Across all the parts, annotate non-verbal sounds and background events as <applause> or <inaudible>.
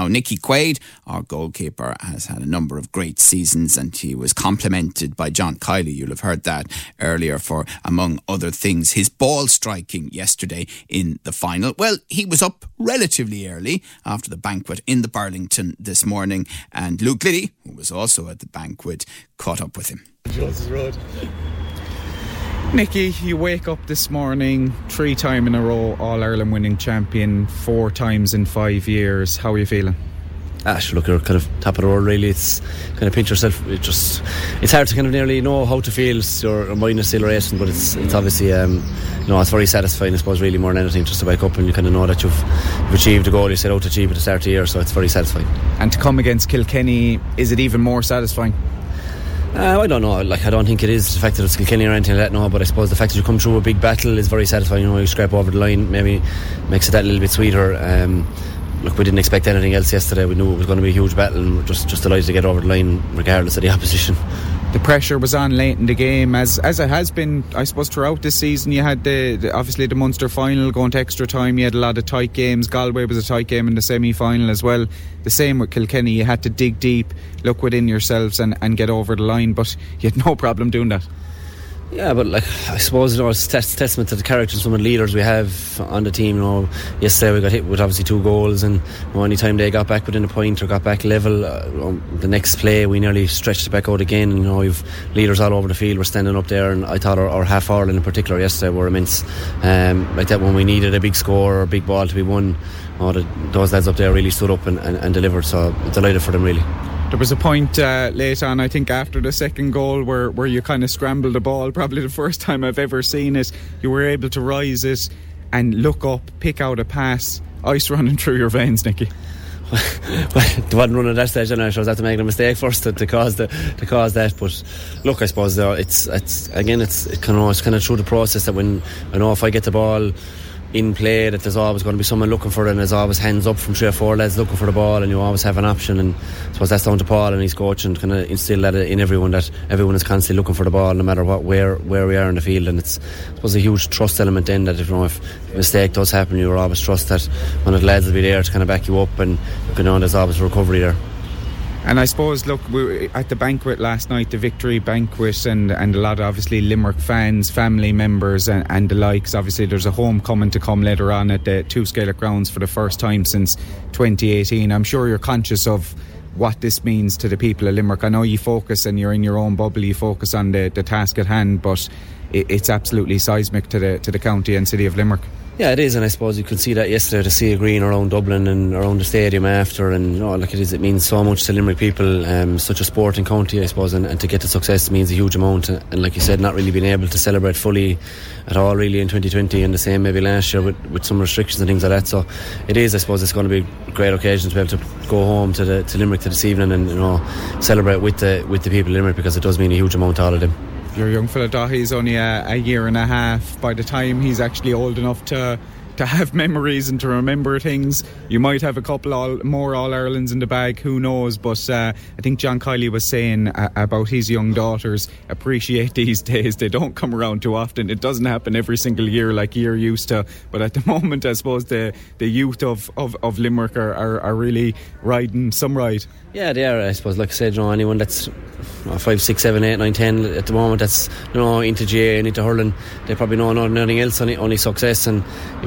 Now, Nicky Quaid, our goalkeeper, has had a number of great seasons and he was complimented by John Kiely. You'll have heard that earlier for, among other things, his ball striking yesterday in the final. Well, he was up relatively early after the banquet in the Burlington this morning and Luke Liddy, who was also at the banquet, caught up with him. Road. Nicky, you wake up this morning, three time in a row, All Ireland winning champion, four times in five years. How are you feeling? Ash, look, you're kind of top of the world, really. It's kind of pinch yourself. It just, it's hard to kind of nearly know how to feel. Your mind is still racing, but it's, it's obviously, um, you know, it's very satisfying, I suppose, really more than anything, just to wake up and you kind of know that you've, you've achieved a goal you set out to achieve at the start of the year. So it's very satisfying. And to come against Kilkenny, is it even more satisfying? Uh, I don't know. Like I don't think it is the fact that it's Kilkenny or anything like that. No, but I suppose the fact that you come through a big battle is very satisfying. You know, you scrape over the line, maybe makes it that little bit sweeter. Um, look, we didn't expect anything else yesterday. We knew it was going to be a huge battle, and we're just just delighted to get over the line, regardless of the <laughs> opposition the pressure was on late in the game, as as it has been, I suppose, throughout this season. You had the, the, obviously the Munster final going to extra time. You had a lot of tight games. Galway was a tight game in the semi final as well. The same with Kilkenny. You had to dig deep, look within yourselves, and, and get over the line. But you had no <laughs> problem doing that. Yeah, but like I suppose you know it's test, testament to the characters and the leaders we have on the team. You know, yesterday we got hit with obviously two goals, and you know, any time they got back within a point or got back level, uh, the next play we nearly stretched it back out again. And, you know, we've leaders all over the field. We're standing up there, and I thought our, our half Ireland in particular yesterday were immense. Um, like that when we needed a big score or a big ball to be won, you know, the, those lads up there really stood up and, and, and delivered. So delighted for them really. There was a point uh, late on, I think, after the second goal, where, where you kind of scrambled the ball. Probably the first time I've ever seen it. You were able to rise it and look up, pick out a pass, ice running through your veins, Nicky. <laughs> well, there wasn't running at that stage, and I was have to make a mistake first to, to, cause the to cause that. But look, I suppose uh, it's it's again it's it kind of it's kind of through the process that when I know if I get the ball in play that there's always going to be someone looking for it and there's always hands up from three or four lads looking for the ball and you always have an option and I suppose that's down to Paul and his coach and kind of instill that in everyone that everyone is constantly looking for the ball no matter what where where we are in the field and it's I suppose a huge trust element in that if you know if a mistake does happen you always trust that one of the lads will be there to kind of back you up and you know there's always recovery there and I suppose, look, we at the banquet last night, the victory banquet, and, and a lot of obviously Limerick fans, family members, and, and the likes. Obviously, there's a homecoming to come later on at the TUS Gaelic Grounds for the first time since 2018. I'm sure you're conscious of what this means to the people of Limerick. I know you focus and you're in your own bubble, you focus on the, the task at hand, but it, it's absolutely seismic to the to the county and city of Limerick. Yeah, it is, and I suppose you could see that yesterday to see a green around Dublin and around the stadium after, and know, like it is, it means so much to Limerick people. Um, such a sporting county, I suppose, and, and, to get the success means a huge amount. And, and, like you said, not really being able to celebrate fully at all, really, in 2020, and the same maybe last year with, with some restrictions and things like that. So it is, I suppose, it's going to be a great occasion to be able to go home to the to Limerick to this evening and you know celebrate with the with the people of Limerick because it does mean a huge amount to all of them your young fella Dahi's only a, a, year and a half. By the time he's actually old enough to to have <laughs> memories and to remember things. You might have a couple all, more All Irelands in the bag, who knows? But uh, I think John Kiely was saying uh, about his young daughters appreciate <laughs> these days. They don't come around too often. It doesn't happen every single year like you're used to. But at the <laughs> moment, I suppose the, the youth of, of, of Limerick are, are, are really riding some ride. Yeah, they are. I suppose, like I said, you know, anyone that's five, six, seven, eight, nine, ten at the moment that's you know into GAA and into hurling, they probably know nothing else, only, only success. And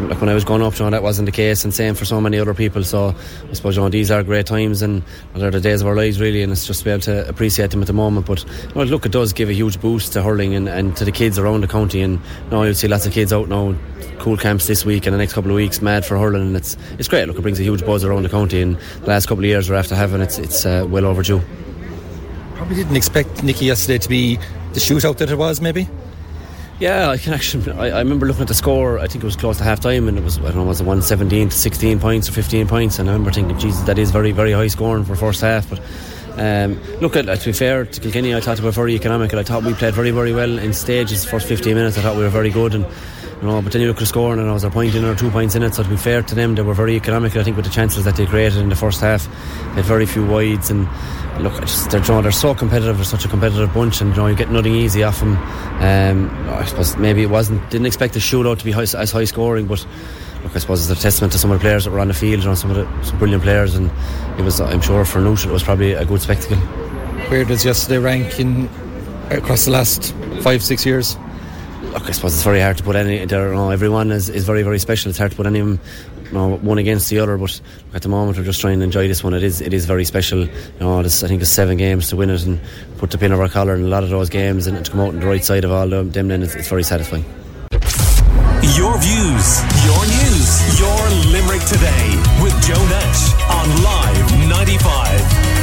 like when I was growing up, you know, that wasn't the case, and same for so many other people. So I suppose you know these are great times, and they're the days of our lives really, and it's just to be able to appreciate them at the moment. But you know, look, it does give a huge boost to hurling and, and to the kids around the county, and you you'll see lots of kids out now cool camps this week and the next couple of weeks mad for hurling and it's it's great look it brings a huge buzz around the county and the last couple of years we're after having it's it's uh, well overdue probably didn't expect Nicky yesterday to be the shootout that it was maybe yeah, I can actually. I, I, remember looking at the score. I think it was close to half time, and it was I don't know was it one seventeen to sixteen points or fifteen points. And I remember thinking, Jesus, that is very very high scoring for first half. But um, look, at, to be fair to Kilkenny, I thought they were very economical. I thought we played very very well in stages. First fifteen minutes, I thought we were very good, and You know, but then you look at the scoring and I was a point in or two points in it. So to be fair to them, they were very economical. I think with the chances that they created in the first half, they had very few wides and look, just, they're, you know, they're so competitive. They're such a competitive bunch, and you know you get nothing easy off them. Um, I suppose maybe it wasn't. Didn't expect the shootout to be high, as high scoring, but look, I suppose it's a testament to some of the players that were on the field. You some of the some brilliant players, and it was. I'm sure for Nush it was probably a good spectacle. Where does yesterday rank in across the last five six years? Look, I suppose it's very hard to put any. There, know, everyone is, is very very special. It's hard to put any you know, one against the other. But at the moment, we're just trying to enjoy this one. It is it is very special. You know, I think it's seven games to win it and put the pin of our collar in a lot of those games and to come out on the right side of all them. Then it's, it's very satisfying. Your views, your news, your Limerick today with Joe Nash on Live 95.